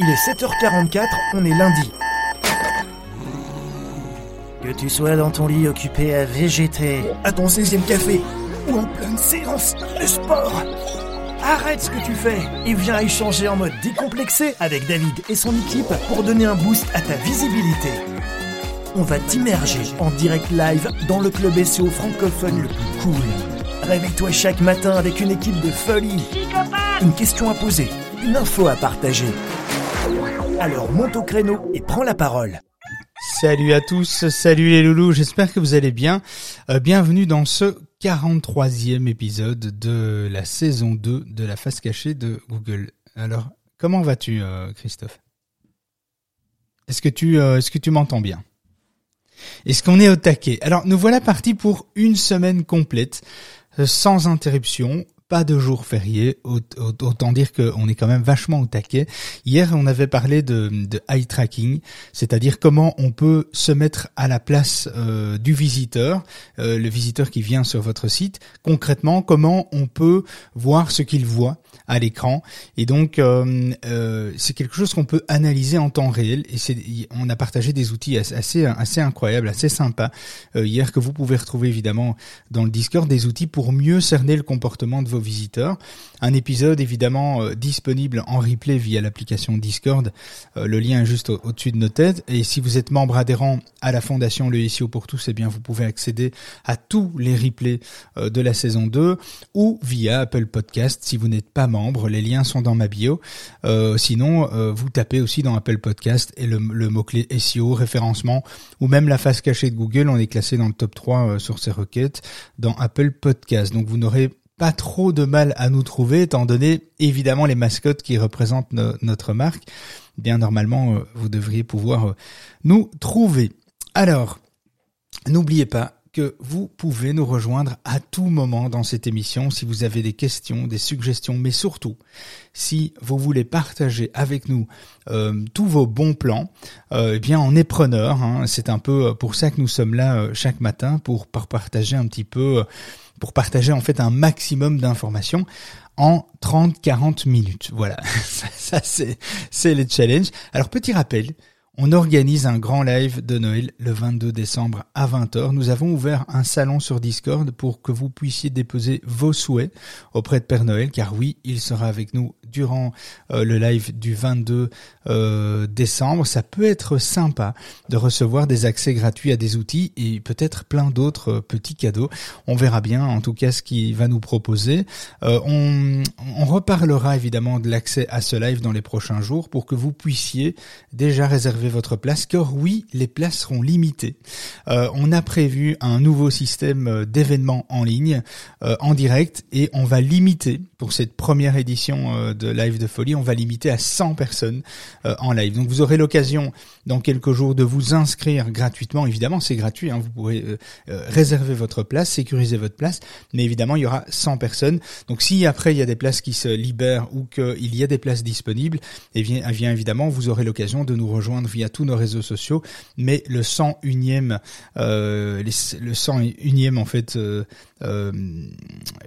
Il est 7h44, on est lundi. Que tu sois dans ton lit occupé à végéter, à ton 16e café, ou en pleine séance de sport, arrête ce que tu fais et viens échanger en mode décomplexé avec David et son équipe pour donner un boost à ta visibilité. On va t'immerger en direct live dans le club SEO francophone le plus cool. Réveille-toi chaque matin avec une équipe de folie. Une question à poser, une info à partager. Alors monte au créneau et prends la parole. Salut à tous, salut les loulous, j'espère que vous allez bien. Euh, bienvenue dans ce 43e épisode de la saison 2 de la face cachée de Google. Alors, comment vas-tu euh, Christophe? Est-ce que tu euh, est-ce que tu m'entends bien? Est-ce qu'on est au taquet? Alors, nous voilà partis pour une semaine complète sans interruption pas de jour férié, autant dire qu'on est quand même vachement au taquet. Hier, on avait parlé de, eye tracking, c'est-à-dire comment on peut se mettre à la place euh, du visiteur, euh, le visiteur qui vient sur votre site. Concrètement, comment on peut voir ce qu'il voit à l'écran. Et donc, euh, c'est quelque chose qu'on peut analyser en temps réel. Et on a partagé des outils assez assez incroyables, assez sympas hier que vous pouvez retrouver évidemment dans le Discord, des outils pour mieux cerner le comportement de vos visiteurs. Un épisode évidemment euh, disponible en replay via l'application Discord. Euh, le lien est juste au-dessus de nos têtes. Et si vous êtes membre adhérent à la fondation Le SEO pour tous, eh bien vous pouvez accéder à tous les replays euh, de la saison 2 ou via Apple Podcast si vous n'êtes pas membre. Les liens sont dans ma bio. sinon, vous tapez aussi dans Apple Podcast et le, le mot-clé SEO, référencement ou même la face cachée de Google. On est classé dans le top 3 sur ces requêtes dans Apple Podcast. Donc vous n'aurez trop de mal à nous trouver, étant donné évidemment les mascottes qui représentent notre marque. Bien normalement, euh, vous devriez pouvoir euh, nous trouver. Alors, n'oubliez pas que vous pouvez nous rejoindre à tout moment dans cette émission si vous avez des questions, des suggestions, mais surtout si vous voulez partager avec nous euh, tous vos bons plans, eh bien on est preneur. Hein. C'est un peu pour ça que nous sommes là chaque matin pour partager un petit peu pour partager en fait un maximum d'informations en 30-40 minutes. Voilà, ça, c'est c'est le challenge. Alors petit rappel, on organise un grand live de Noël le 22 décembre à 20h. Nous avons ouvert un salon sur Discord pour que vous puissiez déposer vos souhaits auprès de Père Noël, car oui, il sera avec nous durant euh, le live du 22 euh, décembre. Ça peut être sympa de recevoir des accès gratuits à des outils et peut-être plein d'autres euh, petits cadeaux. On verra bien en tout cas ce qu'il va nous proposer. on, on reparlera évidemment de l'accès à ce live dans les prochains jours pour que vous puissiez déjà réserver votre place, car oui, les places seront limitées. on a prévu un nouveau système d'événements en ligne, en direct, et on va limiter pour cette première édition de live de folie, on va limiter à 100 personnes euh, en live. Donc vous aurez l'occasion dans quelques jours de vous inscrire gratuitement. Évidemment, c'est gratuit. Hein, vous pourrez euh, euh, réserver votre place, sécuriser votre place. Mais évidemment, il y aura 100 personnes. Donc si après il y a des places qui se libèrent ou qu'il y a des places disponibles, eh bien, eh bien évidemment, vous aurez l'occasion de nous rejoindre via tous nos réseaux sociaux. Mais le 101e, euh, le 101e en fait euh,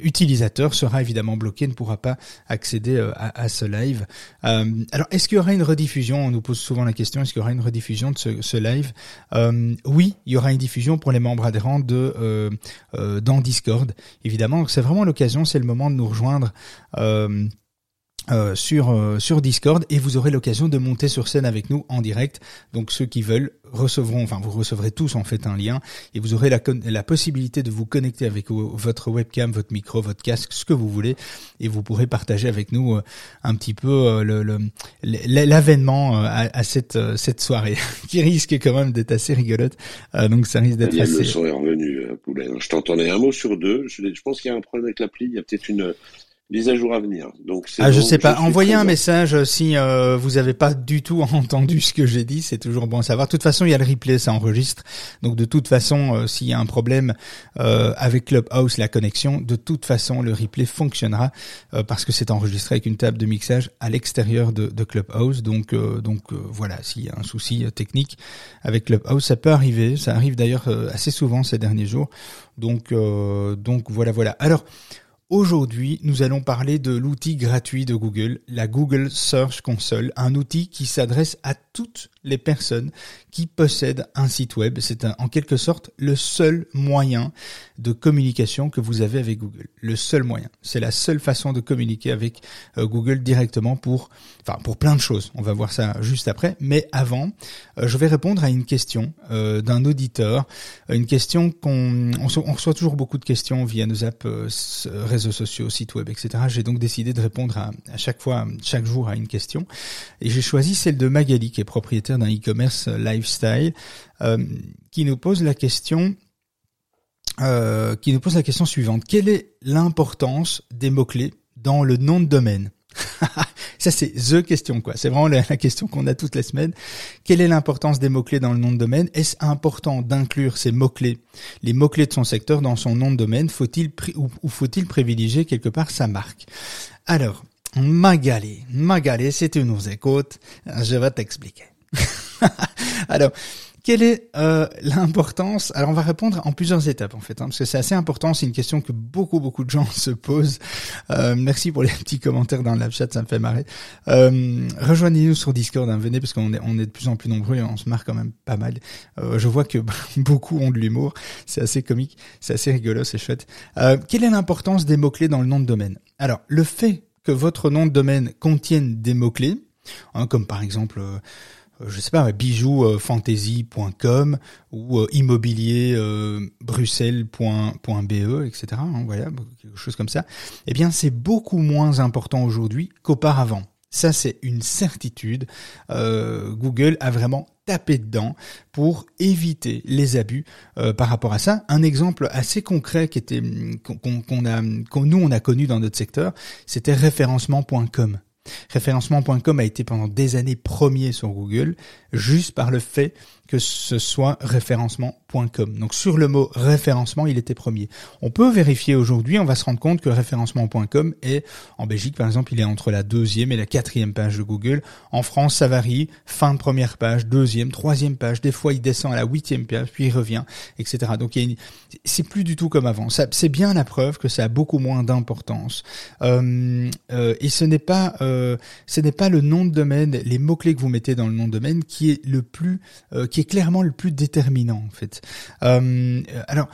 utilisateur sera évidemment bloqué, ne pourra pas accéder à, à ce live. alors, est-ce qu'il y aura une rediffusion? On nous pose souvent la question. Est-ce qu'il y aura une rediffusion de ce, live? Euh, oui, il y aura une diffusion pour les membres adhérents de euh, euh, dans Discord. Évidemment, c'est vraiment l'occasion, c'est le moment de nous rejoindre. Euh, sur euh, sur Discord et vous aurez l'occasion de monter sur scène avec nous en direct. Donc ceux qui veulent recevront, enfin vous recevrez tous en fait un lien et vous aurez la, la possibilité de vous connecter avec votre webcam, votre micro, votre casque, ce que vous voulez et vous pourrez partager avec nous euh, un petit peu le l'avènement à, à, cette cette soirée qui risque quand même d'être assez rigolote. donc ça risque d'être assez. Le son est revenu, Poulet. Je t'entendais un mot sur deux. Je, je pense qu'il y a un problème avec l'appli. Il y a peut-être une les à jour à venir. Donc ah, je sais pas. Envoyez un message si euh, vous avez pas du tout entendu ce que j'ai dit. C'est toujours bon à savoir. De toute façon, il y a le replay, ça enregistre. Donc de toute façon, euh, s'il y a un problème euh, avec Clubhouse, la connexion, de toute façon, le replay fonctionnera parce que c'est enregistré avec une table de mixage à l'extérieur de, de, Clubhouse. Donc donc voilà, s'il y a un souci technique avec Clubhouse, ça peut arriver. Ça arrive d'ailleurs assez souvent ces derniers jours. Donc donc voilà voilà. Alors Aujourd'hui, nous allons parler de l'outil gratuit de Google, la Google Search Console, un outil qui s'adresse à toutes les personnes qui possèdent un site web. C'est en quelque sorte le seul moyen de communication que vous avez avec Google. Le seul moyen. C'est la seule façon de communiquer avec euh, Google directement pour, enfin, pour plein de choses. On va voir ça juste après. Mais avant, euh, je vais répondre à une question euh, d'un auditeur, une question qu'on, on, reçoit toujours beaucoup de questions via nos apps réseaux sociaux, sites web, etc. J'ai donc décidé de répondre à, chaque fois, chaque jour à une question. Et j'ai choisi celle de Magali, qui est propriétaire d'un e-commerce lifestyle, euh, qui nous pose la question. Euh, qui nous pose la question suivante. Quelle est l'importance des mots-clés dans le nom de domaine Ça, c'est the question, quoi. C'est vraiment la, question qu'on a toutes les semaines. Quelle est l'importance des mots-clés dans le nom de domaine? Est-ce important d'inclure ces mots-clés, les mots-clés de son secteur dans son nom de domaine? Faut-il ou, faut-il privilégier quelque part sa marque? Alors, Magali, Magali, si tu nous écoutes, je vais t'expliquer. Alors, quelle est euh, l'importance Alors on va répondre en plusieurs étapes en fait, hein, parce que c'est assez important. C'est une question que beaucoup beaucoup de gens se posent. Euh, merci pour les petits commentaires dans le chat, ça me fait marrer. Euh, rejoignez-nous sur Discord, hein, venez parce qu'on est on est de plus en plus nombreux et on se marre quand même pas mal. Euh, je vois que beaucoup ont de l'humour, c'est assez comique, c'est assez rigolo, c'est chouette. Euh, quelle est l'importance des mots clés dans le nom de domaine? Alors le fait que votre nom de domaine contienne des mots clés, hein, comme par exemple euh, je sais pas, bijoufantasy.com ou euh, immobilier euh, bruxelles.be, etc. Hein, voilà, quelque chose comme ça. Eh bien, c'est beaucoup moins important aujourd'hui qu'auparavant. Ça, c'est une certitude. Google a vraiment tapé dedans pour éviter les abus par rapport à ça. Un exemple assez concret qui était qu'on a, nous on a connu dans notre secteur, c'était référencement.com. Référencement.com a été pendant des années premier sur Google, juste par le fait que ce soit référencement.com. Donc sur le mot référencement, il était premier. On peut vérifier aujourd'hui, on va se rendre compte que référencement.com est, en Belgique par exemple, il est entre la deuxième et la quatrième page de Google. En France, ça varie, fin de première page, deuxième, troisième page, des fois il descend à la huitième page, puis il revient, etc. Donc c'est plus du tout comme avant. c'est bien la preuve que ça a beaucoup moins d'importance. Euh, euh, et ce n'est pas, euh, ce n'est pas le nom de domaine, les mots clés que vous mettez dans le nom de domaine qui est le plus, qui est clairement le plus déterminant en fait. Euh, alors,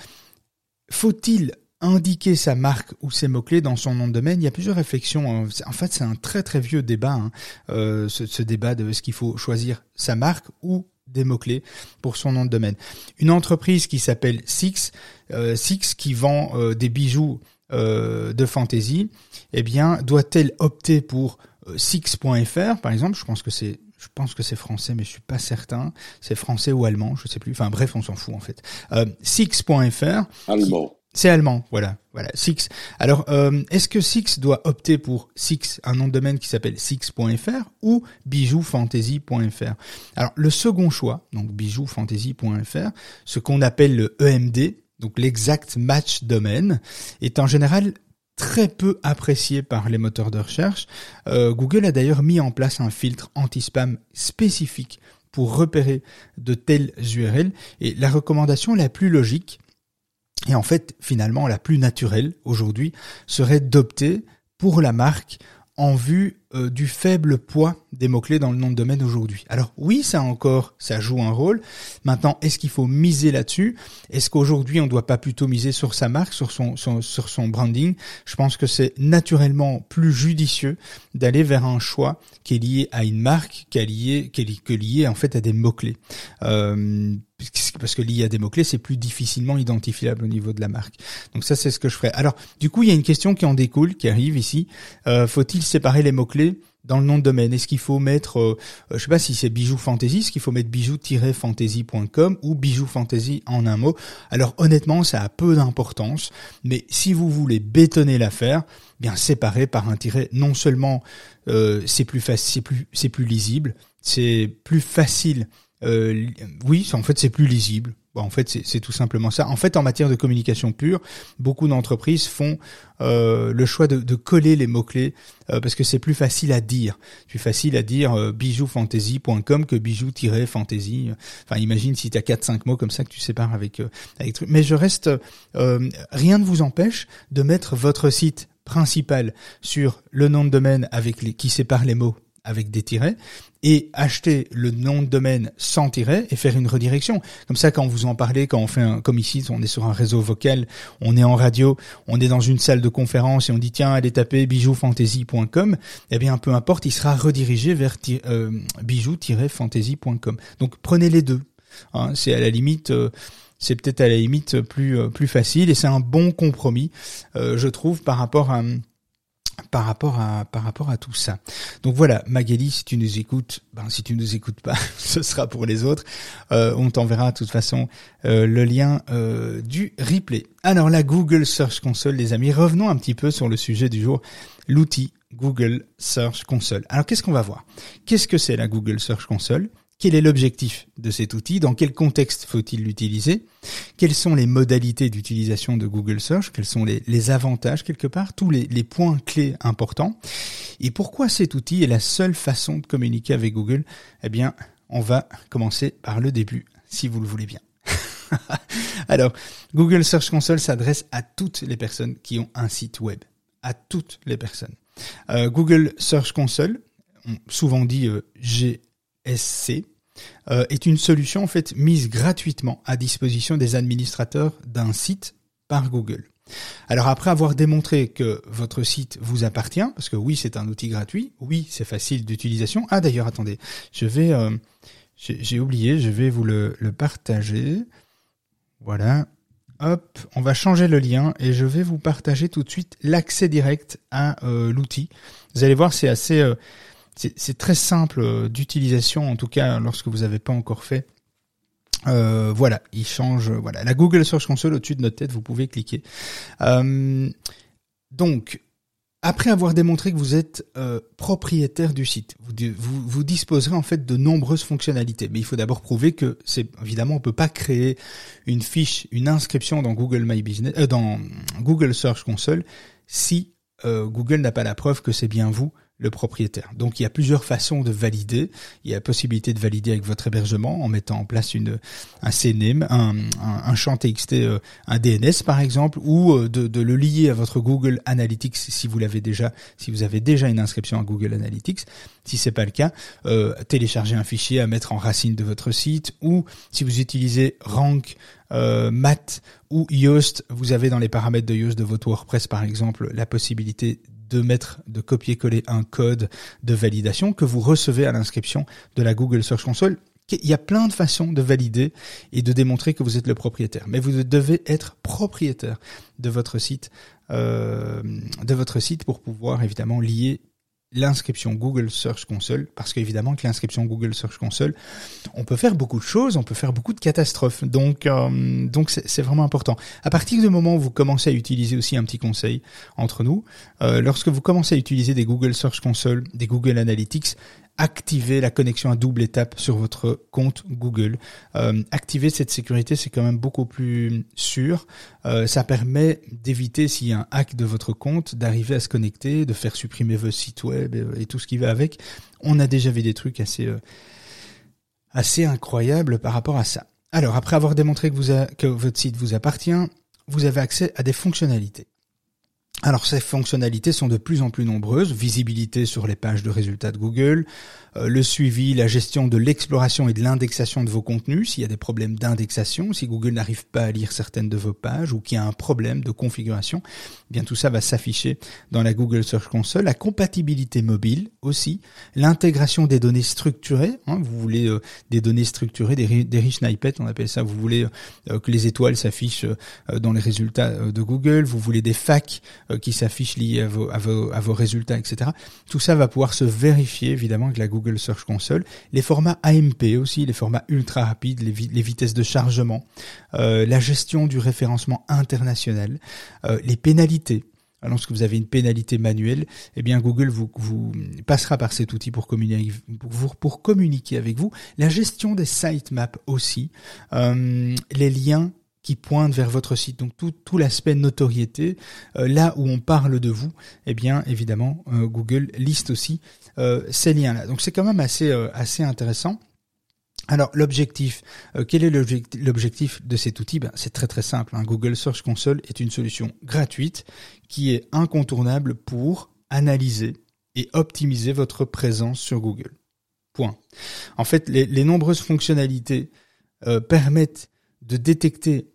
faut-il indiquer sa marque ou ses mots-clés dans son nom de domaine, il y a plusieurs réflexions. En fait, c'est un très très vieux débat, hein, euh, ce, débat de est-ce qu'il faut choisir sa marque ou des mots-clés pour son nom de domaine. Une entreprise qui s'appelle Six, euh, Six qui vend des bijoux de fantaisie, eh bien, doit-elle opter pour Six.fr, par exemple? Je pense que c'est je pense que c'est français, mais je suis pas certain. C'est français ou allemand, je sais plus. Enfin bref, on s'en fout en fait. Euh, Six.fr. Allemand. C'est allemand, voilà, voilà. Six. Alors, euh, est-ce que Six doit opter pour Six, un nom de domaine qui s'appelle Six.fr ou bijoufantasy.fr Alors, le second choix, donc bijoufantasy.fr, ce qu'on appelle le EMD, donc l'exact match domaine, est en général très peu apprécié par les moteurs de recherche. Euh, Google a d'ailleurs mis en place un filtre anti-spam spécifique pour repérer de telles URL et la recommandation la plus logique et en fait finalement la plus naturelle aujourd'hui serait d'opter pour la marque en vue euh, du faible poids des mots-clés dans le nom de domaine aujourd'hui. Alors oui, ça encore, ça joue un rôle. Maintenant, est-ce qu'il faut miser là-dessus? Est-ce qu'aujourd'hui, on ne doit pas plutôt miser sur sa marque, sur son, sur son branding? Je pense que c'est naturellement plus judicieux d'aller vers un choix qui est lié à une marque, qui est lié, qui est lié en fait à des mots-clés. Euh, parce que lié à des mots-clés, c'est plus difficilement identifiable au niveau de la marque. Donc ça, c'est ce que je ferai. Alors, du coup, il y a une question qui en découle, qui arrive ici. Euh, faut-il séparer les mots-clés dans le nom de domaine? Est-ce qu'il faut mettre, euh, je sais pas si c'est bijou fantasy, est-ce qu'il faut mettre bijou-fantasy.com ou bijou fantasy en un mot? Alors honnêtement, ça a peu d'importance, mais si vous voulez bétonner l'affaire, bien séparer par un tiret, non seulement euh, c'est plus facile, c'est plus c'est plus lisible, c'est plus facile euh, oui, en fait, c'est plus lisible. Bon, en fait, c'est tout simplement ça. En fait, en matière de communication pure, beaucoup d'entreprises font euh, le choix de, de coller les mots-clés euh, parce que c'est plus facile à dire. Plus facile à dire euh, bijoufantasy.com que bijou-fantasy. Enfin, imagine si tu as 4-5 mots comme ça que tu sépares avec... Euh, avec Mais je reste... rien ne vous empêche de mettre votre site principal sur le nom de domaine avec les, qui sépare les mots avec des tirets et acheter le nom de domaine sans tiret et faire une redirection. Comme ça, quand vous en parlez, quand on fait un, comme ici, on est sur un réseau vocal, on est en radio, on est dans une salle de conférence et on dit tiens, allez taper bijoufantasy.com, eh bien, peu importe, il sera redirigé vers euh, bijou-fantasy.com. Donc, prenez les deux. Hein, c'est à la limite, euh, c'est peut-être à la limite plus euh, plus facile et c'est un bon compromis, euh, je trouve, par rapport à par rapport à par rapport à tout ça. Donc voilà, Magali, si tu nous écoutes, ben si tu nous écoutes pas, ce sera pour les autres. Euh, on t'enverra de toute façon euh, le lien euh, du replay. Alors la Google Search Console, les amis, revenons un petit peu sur le sujet du jour, l'outil Google Search Console. Alors qu'est-ce qu'on va voir? Qu'est-ce que c'est la Google Search Console? Quel est l'objectif de cet outil? Dans quel contexte faut-il l'utiliser? Quelles sont les modalités d'utilisation de Google Search? Quels sont les, avantages quelque part? Tous les, points clés importants Et pourquoi cet outil est la seule façon de communiquer avec Google? Eh bien, on va commencer par le début, si vous le voulez bien. Alors, Google Search Console s'adresse à toutes les personnes qui ont un site web. À toutes les personnes. Euh, Google Search Console, souvent dit euh, GSC, euh, est une solution en fait mise gratuitement à disposition des administrateurs d'un site par Google. Alors après avoir démontré que votre site vous appartient, parce que oui c'est un outil gratuit, oui c'est facile d'utilisation. Ah d'ailleurs attendez, je vais, euh, j'ai oublié, je vais vous le, partager. Voilà, hop, on va changer le lien et je vais vous partager tout de suite l'accès direct à euh, l'outil. Vous allez voir c'est assez c'est très simple euh, d'utilisation, en tout cas lorsque vous n'avez pas encore fait. Euh, voilà, il change. Voilà, la Google Search Console au-dessus de notre tête, vous pouvez cliquer. Euh, donc, après avoir démontré que vous êtes propriétaire du site, vous, disposerez en fait de nombreuses fonctionnalités. Mais il faut d'abord prouver que c'est évidemment on peut pas créer une fiche, une inscription dans Google My Business, dans Google Search Console si Google n'a pas la preuve que c'est bien vous le propriétaire. Donc il y a plusieurs façons de valider. Il y a possibilité de valider avec votre hébergement en mettant en place une un CNM, un, un, champ TXT, euh, un DNS par exemple, ou euh, de, de, le lier à votre Google Analytics si vous l'avez déjà, si vous avez déjà une inscription à Google Analytics. Si c'est pas le cas, euh, télécharger un fichier à mettre en racine de votre site, ou si vous utilisez Rank, Mat ou Yoast, vous avez dans les paramètres de Yoast de votre WordPress par exemple la possibilité de mettre, de copier-coller un code de validation que vous recevez à l'inscription de la Google Search Console. Il y a plein de façons de valider et de démontrer que vous êtes le propriétaire. Mais vous devez être propriétaire de votre site, euh, de votre site pour pouvoir évidemment lier l'inscription Google Search Console, parce qu'évidemment que l'inscription Google Search Console, on peut faire beaucoup de choses, on peut faire beaucoup de catastrophes. Donc, euh, donc c'est vraiment important. À partir du moment où vous commencez à utiliser aussi un petit conseil entre nous, euh, lorsque vous commencez à utiliser des Google Search Console, des Google Analytics, activer la connexion à double étape sur votre compte Google. Euh, activer cette sécurité, c'est quand même beaucoup plus sûr. Euh, ça permet d'éviter, s'il y a un hack de votre compte, d'arriver à se connecter, de faire supprimer vos sites web et, tout ce qui va avec. On a déjà vu des trucs assez, euh, assez incroyables par rapport à ça. Alors, après avoir démontré que, votre site vous appartient, vous avez accès à des fonctionnalités. Alors ces fonctionnalités sont de plus en plus nombreuses, visibilité sur les pages de résultats de Google, le suivi, la gestion de l'exploration et de l'indexation de vos contenus, s'il y a des problèmes d'indexation, si Google n'arrive pas à lire certaines de vos pages ou qu'il y a un problème de configuration, eh bien tout ça va s'afficher dans la Google Search Console, la compatibilité mobile aussi, l'intégration des données structurées, hein, vous voulez euh, des données structurées, des, des rich snippets, on appelle ça, vous voulez euh, que les étoiles s'affichent dans les résultats de Google, vous voulez des facs qui s'affichent liés à vos, à, vos, à vos résultats, etc. Tout ça va pouvoir se vérifier évidemment avec la Google Google Search Console, les formats AMP aussi, les formats ultra rapides, les, vitesses de chargement, euh, la gestion du référencement international, euh, les pénalités, lorsque vous avez une pénalité manuelle, eh bien Google vous, passera par cet outil pour communiquer, avec vous. La gestion des sitemaps aussi, euh, les liens qui pointent vers votre site. Donc tout, l'aspect notoriété, là où on parle de vous, eh bien évidemment Google liste aussi ces liens-là. Donc c'est quand même assez assez intéressant. Alors l'objectif, quel est l'objectif de cet outil? Ben, C'est très très simple. Hein. Google Search Console est une solution gratuite qui est incontournable pour analyser et optimiser votre présence sur Google. Point. En fait, les, les nombreuses fonctionnalités permettent de détecter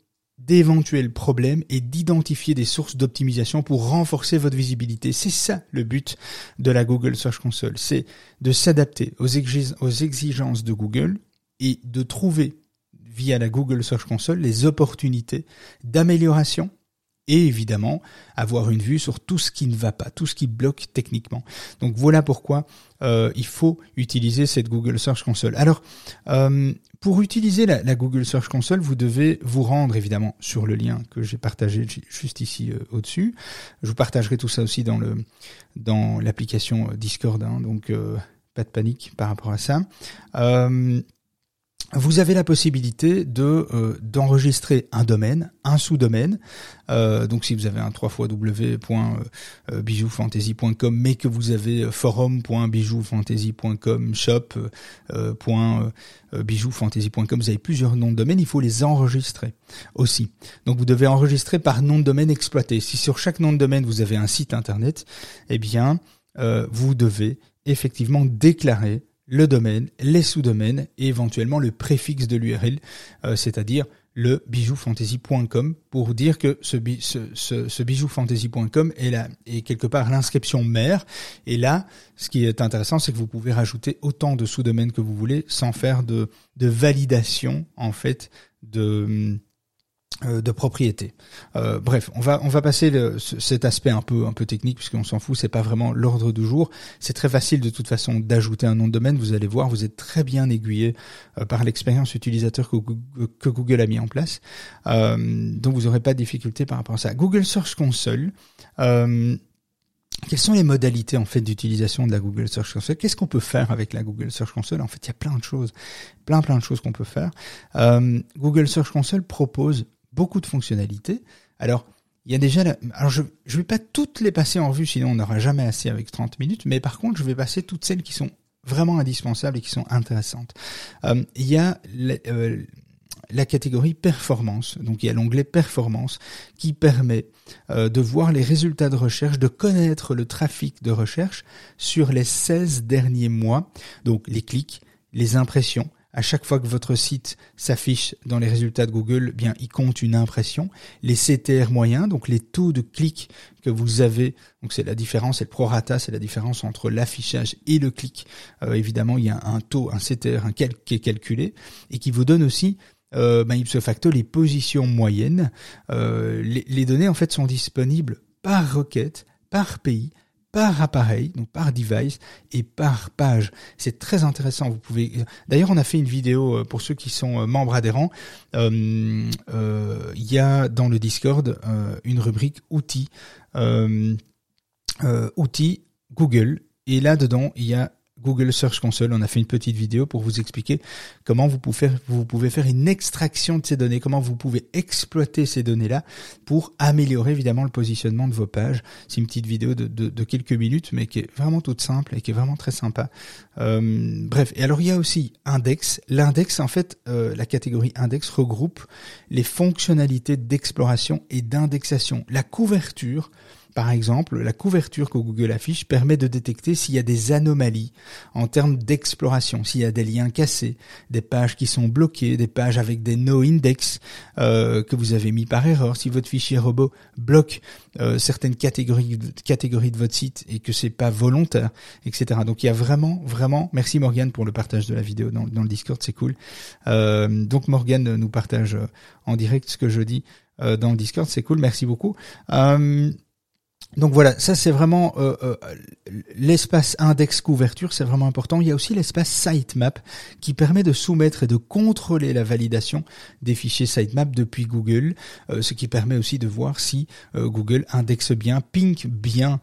d'éventuels problèmes et d'identifier des sources d'optimisation pour renforcer votre visibilité. C'est ça le but de la Google Search Console, c'est de s'adapter aux, exigences de Google et de trouver via la Google Search Console les opportunités d'amélioration et évidemment avoir une vue sur tout ce qui ne va pas, tout ce qui bloque techniquement. Donc voilà pourquoi euh, il faut utiliser cette Google Search Console. Alors euh, pour utiliser la, Google Search Console, vous devez vous rendre évidemment sur le lien que j'ai partagé juste ici euh, au-dessus. Je vous partagerai tout ça aussi dans l'application Discord, hein, donc pas de panique par rapport à ça vous avez la possibilité de euh, d'enregistrer un domaine, un sous-domaine. Euh, donc si vous avez un 3 www.bijoufantasy.com mais que vous avez forum.bijoufantasy.com, shop.bijoufantasy.com, vous avez plusieurs noms de domaine, il faut les enregistrer aussi. Donc vous devez enregistrer par nom de domaine exploité. Si sur chaque nom de domaine vous avez un site internet, eh bien euh, vous devez effectivement déclarer le domaine, les sous-domaines et éventuellement le préfixe de l'URL, euh, c'est-à-dire le bijoufantasy.com pour dire que ce, bijoufantasy.com est là est quelque part l'inscription mère. Et là, ce qui est intéressant, c'est que vous pouvez rajouter autant de sous-domaines que vous voulez sans faire de, de validation en fait de de propriété. Euh, bref, on va on va passer le, cet aspect un peu un peu technique puisqu'on s'en fout, c'est pas vraiment l'ordre du jour. C'est très facile de toute façon d'ajouter un nom de domaine. Vous allez voir, vous êtes très bien aiguillé euh, par l'expérience utilisateur que, Google a mis en place, donc vous n'aurez pas de difficulté par rapport à ça. Google Search Console. quelles sont les modalités en fait d'utilisation de la Google Search Console? Qu'est-ce qu'on peut faire avec la Google Search Console? En fait, il y a plein de choses, plein plein de choses qu'on peut faire. Google Search Console propose beaucoup de fonctionnalités. Alors, il y a déjà, alors je ne vais pas toutes les passer en revue, sinon on n'aura jamais assez avec 30 minutes, mais par contre, je vais passer toutes celles qui sont vraiment indispensables et qui sont intéressantes. Euh, il y a euh, la catégorie performance, donc il y a l'onglet performance qui permet euh, de voir les résultats de recherche, de connaître le trafic de recherche sur les 16 derniers mois, donc les clics, les impressions, à chaque fois que votre site s'affiche dans les résultats de Google, bien, il compte une impression. Les CTR moyens, donc les taux de clics que vous avez, donc c'est la différence, c'est le prorata, c'est la différence entre l'affichage et le clic. Euh, évidemment, il y a un taux, un CTR, un qui est calculé et qui vous donne aussi euh, ben, ipso facto les positions moyennes. Euh, les, les données en fait sont disponibles par requête, par pays, par appareil, donc par device et par page. C'est très intéressant. Vous pouvez. D'ailleurs, on a fait une vidéo euh, pour ceux qui sont euh, membres adhérents. Euh, il y a dans le Discord une rubrique outils, outils Google, et là dedans il y a Google Search Console. On a fait une petite vidéo pour vous expliquer comment vous pouvez faire, une extraction de ces données, comment vous pouvez exploiter ces données-là pour améliorer évidemment le positionnement de vos pages. C'est une petite vidéo de, de, quelques minutes, mais qui est vraiment toute simple et qui est vraiment très sympa. Euh, bref, et alors il y a aussi Index. L'index, en fait, euh, la catégorie Index regroupe les fonctionnalités d'exploration et d'indexation, la couverture par exemple, la couverture que Google affiche permet de détecter s'il y a des anomalies en termes d'exploration, s'il y a des liens cassés, des pages qui sont bloquées, des pages avec des no-index euh, que vous avez mis par erreur, si votre fichier robot bloque euh, certaines catégories, catégories de votre site et que c'est pas volontaire, etc. Donc il y a vraiment, vraiment, merci Morgane pour le partage de la vidéo dans, le Discord, c'est cool. Euh, donc Morgane nous partage en direct ce que je dis dans le Discord, c'est cool, merci beaucoup. Donc voilà, ça c'est vraiment euh, euh, l'espace index couverture, c'est vraiment important. Il y a aussi l'espace sitemap qui permet de soumettre et de contrôler la validation des fichiers sitemap depuis Google, euh, ce qui permet aussi de voir si Google indexe bien, ping bien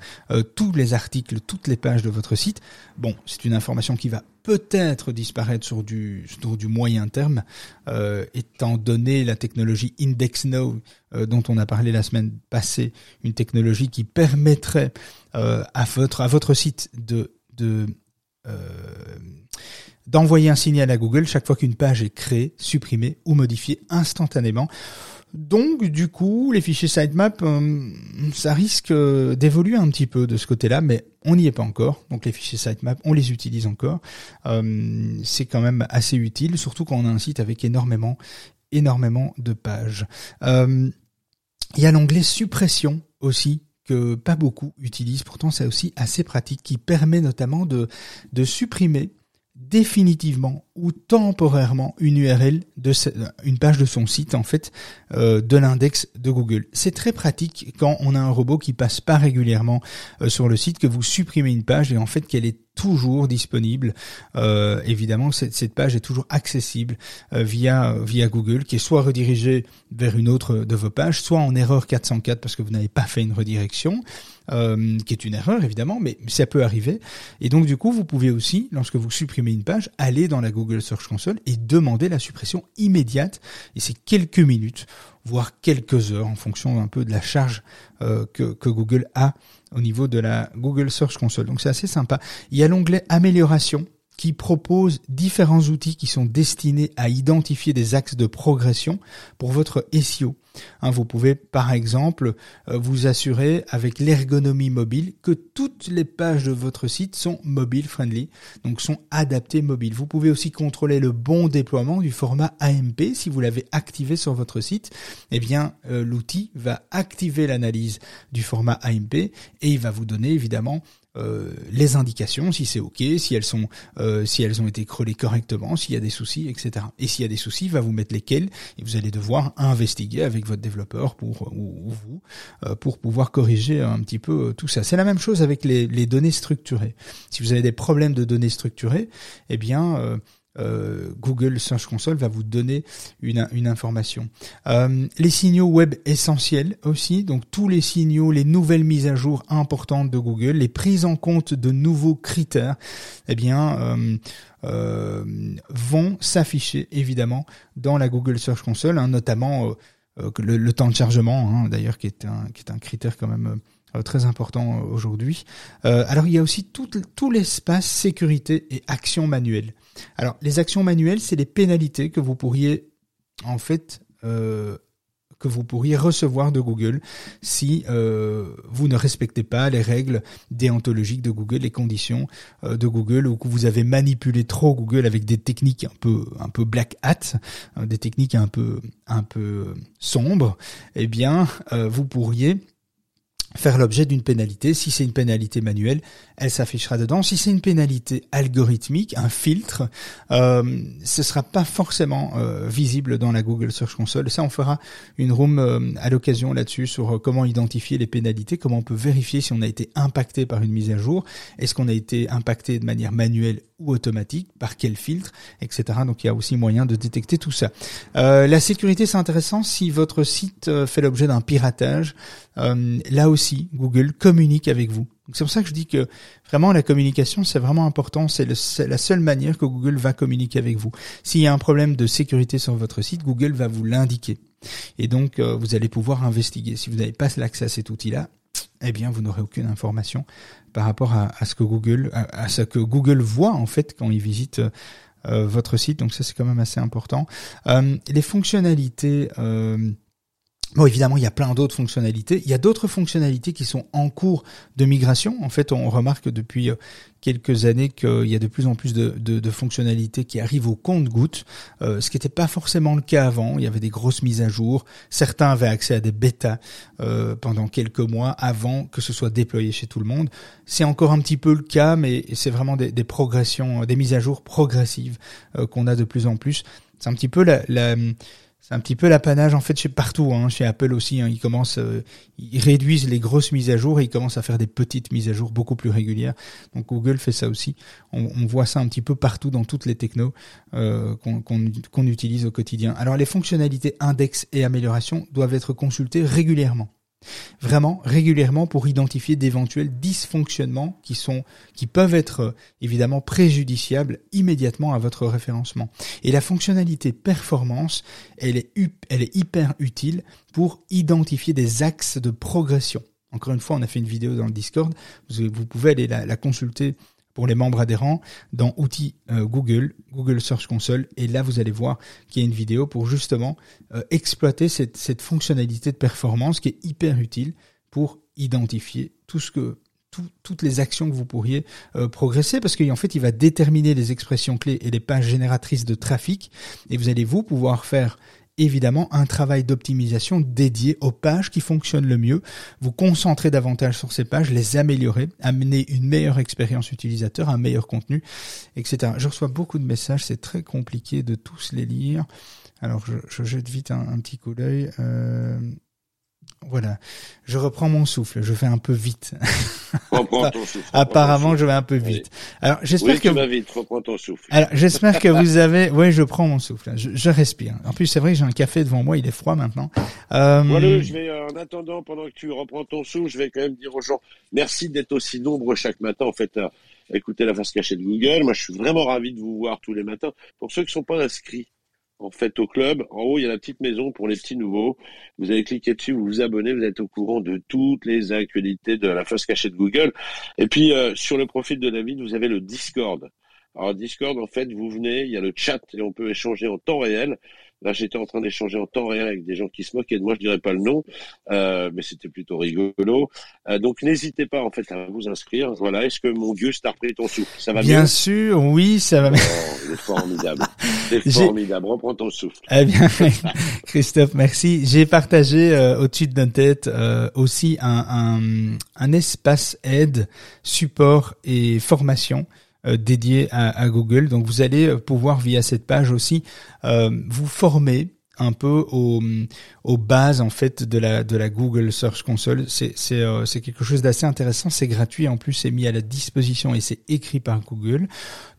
tous les articles, toutes les pages de votre site. Bon, c'est une information qui va peut-être disparaître sur du, sur du moyen terme, euh, étant donné la technologie IndexNow euh, dont on a parlé la semaine passée, une technologie qui permettrait euh, à votre à votre site de de d'envoyer un signal à Google chaque fois qu'une page est créée, supprimée ou modifiée instantanément. Donc, du coup, les fichiers sitemap, euh, ça risque euh, d'évoluer un petit peu de ce côté-là, mais on n'y est pas encore. Donc, les fichiers sitemap, on les utilise encore. Euh, c'est quand même assez utile, surtout quand on a un site avec énormément, énormément de pages. il y a l'onglet suppression aussi que pas beaucoup utilisent. Pourtant, c'est aussi assez pratique, qui permet notamment de, de supprimer définitivement ou temporairement une URL de une page de son site en fait euh, de l'index de Google. C'est très pratique quand on a un robot qui passe pas régulièrement euh, sur le site que vous supprimez une page et en fait qu'elle est toujours disponible. Euh, évidemment, cette, cette, page est toujours accessible via via Google, qui est soit redirigée vers une autre de vos pages, soit en erreur 404 parce que vous n'avez pas fait une redirection, euh, qui est une erreur évidemment, mais ça peut arriver. Et donc du coup, vous pouvez aussi, lorsque vous supprimez une page, aller dans la Google Search Console et demander la suppression immédiate. Et c'est quelques minutes, voire quelques heures, en fonction un peu de la charge euh, que, que Google a au niveau de la Google Search Console. Donc c'est assez sympa. Il y a l'onglet amélioration qui propose différents outils qui sont destinés à identifier des axes de progression pour votre SEO. Hein, vous pouvez par exemple euh, vous assurer avec l'ergonomie mobile que toutes les pages de votre site sont mobile friendly, donc sont adaptées mobile. Vous pouvez aussi contrôler le bon déploiement du format AMP si vous l'avez activé sur votre site. Eh bien, euh, l'outil va activer l'analyse du format AMP et il va vous donner évidemment euh, les indications, si c'est ok, si elles sont, euh, si elles ont été crelées correctement, s'il y a des soucis, etc. Et s'il y a des soucis, il va vous mettre lesquels et vous allez devoir investiguer avec votre développeur pour ou, vous euh, pour pouvoir corriger un petit peu tout ça. C'est la même chose avec les, les, données structurées. Si vous avez des problèmes de données structurées, eh bien euh, Google Search Console va vous donner une, une information. Euh, les signaux web essentiels aussi, donc tous les signaux, les nouvelles mises à jour importantes de Google, les prises en compte de nouveaux critères, eh bien euh, euh vont s'afficher évidemment dans la Google Search Console, hein, notamment euh, le, le, temps de chargement, hein, d'ailleurs qui est un qui est un critère quand même très important aujourd'hui. Euh, alors il y a aussi tout, tout l'espace sécurité et action manuelle. Alors, les actions manuelles, c'est les pénalités que vous pourriez, en fait, euh, recevoir de Google si euh, vous ne respectez pas les règles déontologiques de Google, les conditions euh, de Google, ou que vous avez manipulé trop Google avec des techniques un peu un peu black hat, des techniques un peu un peu sombres. Eh bien, vous pourriez faire l'objet d'une pénalité. Si c'est une pénalité manuelle, elle s'affichera dedans. Si c'est une pénalité algorithmique, un filtre, euh, ce sera pas forcément euh, visible dans la Google Search Console. Ça, on fera une room euh, à l'occasion là-dessus sur comment identifier les pénalités, comment on peut vérifier si on a été impacté par une mise à jour, est-ce qu'on a été impacté de manière manuelle ou automatique, par quel filtre, etc. Donc il y a aussi moyen de détecter tout ça. Euh, la sécurité, c'est intéressant si votre site fait l'objet d'un piratage. là aussi, Google communique avec vous c'est pour ça que je dis que vraiment la communication c'est vraiment important, c'est la seule manière que Google va communiquer avec vous. S'il y a un problème de sécurité sur votre site, Google va vous l'indiquer. Et donc euh, vous allez pouvoir investiguer. Si vous n'avez pas l'accès à cet outil-là, eh bien vous n'aurez aucune information par rapport à, ce que Google à, ce que Google voit en fait quand il visite euh, votre site. Donc ça c'est quand même assez important. Euh, les fonctionnalités Bon, évidemment, il y a plein d'autres fonctionnalités. Il y a d'autres fonctionnalités qui sont en cours de migration. En fait, on remarque depuis euh, quelques années qu'il y a de plus en plus de, de, de fonctionnalités qui arrivent au compte-gouttes, euh, ce qui n'était pas forcément le cas avant. Il y avait des grosses mises à jour. Certains avaient accès à des bêtas euh, pendant quelques mois avant que ce soit déployé chez tout le monde. C'est encore un petit peu le cas, mais c'est vraiment des, des, progressions, des mises à jour progressives qu'on a de plus en plus. C'est un petit peu la, la C'est un petit peu l'apanage en fait chez partout, hein, chez Apple aussi. Hein, ils commencent, euh, ils réduisent les grosses mises à jour et ils commencent à faire des petites mises à jour beaucoup plus régulières. Donc Google fait ça aussi. On, voit ça un petit peu partout dans toutes les technos euh, qu'on utilise au quotidien. Alors les fonctionnalités index et amélioration doivent être consultées régulièrement vraiment régulièrement pour identifier d'éventuels dysfonctionnements qui sont qui peuvent être euh, évidemment préjudiciables immédiatement à votre référencement. Et la fonctionnalité performance, elle est elle est hyper utile pour identifier des axes de progression. Encore une fois, on a fait une vidéo dans le Discord, vous, vous pouvez aller la, la consulter pour les membres adhérents dans outils euh, Google, Google Search Console. Et là, vous allez voir qu'il y a une vidéo pour justement euh, exploiter cette, fonctionnalité de performance qui est hyper utile pour identifier tout ce que toutes les actions que vous pourriez euh, progresser parce qu'en fait il va déterminer les expressions clés et les pages génératrices de trafic et vous allez vous pouvoir faire évidemment un travail d'optimisation dédié aux pages qui fonctionnent le mieux, vous concentrer davantage sur ces pages, les améliorer, amener une meilleure expérience utilisateur, un meilleur contenu, etc. Je reçois beaucoup de messages, c'est très compliqué de tous les lire. Alors je, jette vite un, petit coup d'œil. Euh, voilà, je reprends mon souffle, je fais un peu vite. Reprends ton souffle. Apparemment, je vais un peu vite. Alors, j'espère que tu vas vite, reprends ton souffle. Alors, j'espère que vous avez. Oui, je prends mon souffle. Je, je respire. En plus, c'est vrai que j'ai un café devant moi, il est froid maintenant. Euh... Voilà, je vais euh, en attendant, pendant que tu reprends ton souffle, je vais quand même dire aux gens merci d'être aussi nombreux chaque matin. En fait, euh, écoutez la face cachée de Google. Moi, je suis vraiment ravi de vous voir tous les matins. Pour ceux qui sont pas inscrits en fait au club. En haut, il y a la petite maison pour les petits nouveaux. Vous allez cliquer dessus, vous vous abonnez, vous êtes au courant de toutes les actualités de la face cachée de Google. Et puis euh, sur le profil de David, vous avez le Discord. Alors Discord, en fait, vous venez, il y a le chat et on peut échanger en temps réel. Là, j'étais en train d'échanger en temps réel avec des gens qui se moquaient de moi, je dirais pas le nom, euh, mais c'était plutôt rigolo. Euh, donc, n'hésitez pas en fait à vous inscrire. Voilà, est-ce que mon Dieu, t'a repris ton souffle Ça va bien Bien sûr, oui, ça va bien. Oh, il est formidable. C'est formidable. Reprends ton souffle. Eh bien, Christophe, merci. J'ai partagé euh, au-dessus de notre tête euh, aussi un, un, un espace aide, support et formation dédié à, Google. Donc vous allez euh, pouvoir via cette page aussi euh, vous former un peu aux, aux bases en fait de la de la Google Search Console. C'est c'est c'est quelque chose d'assez intéressant. C'est gratuit en plus, c'est mis à la disposition et c'est écrit par Google.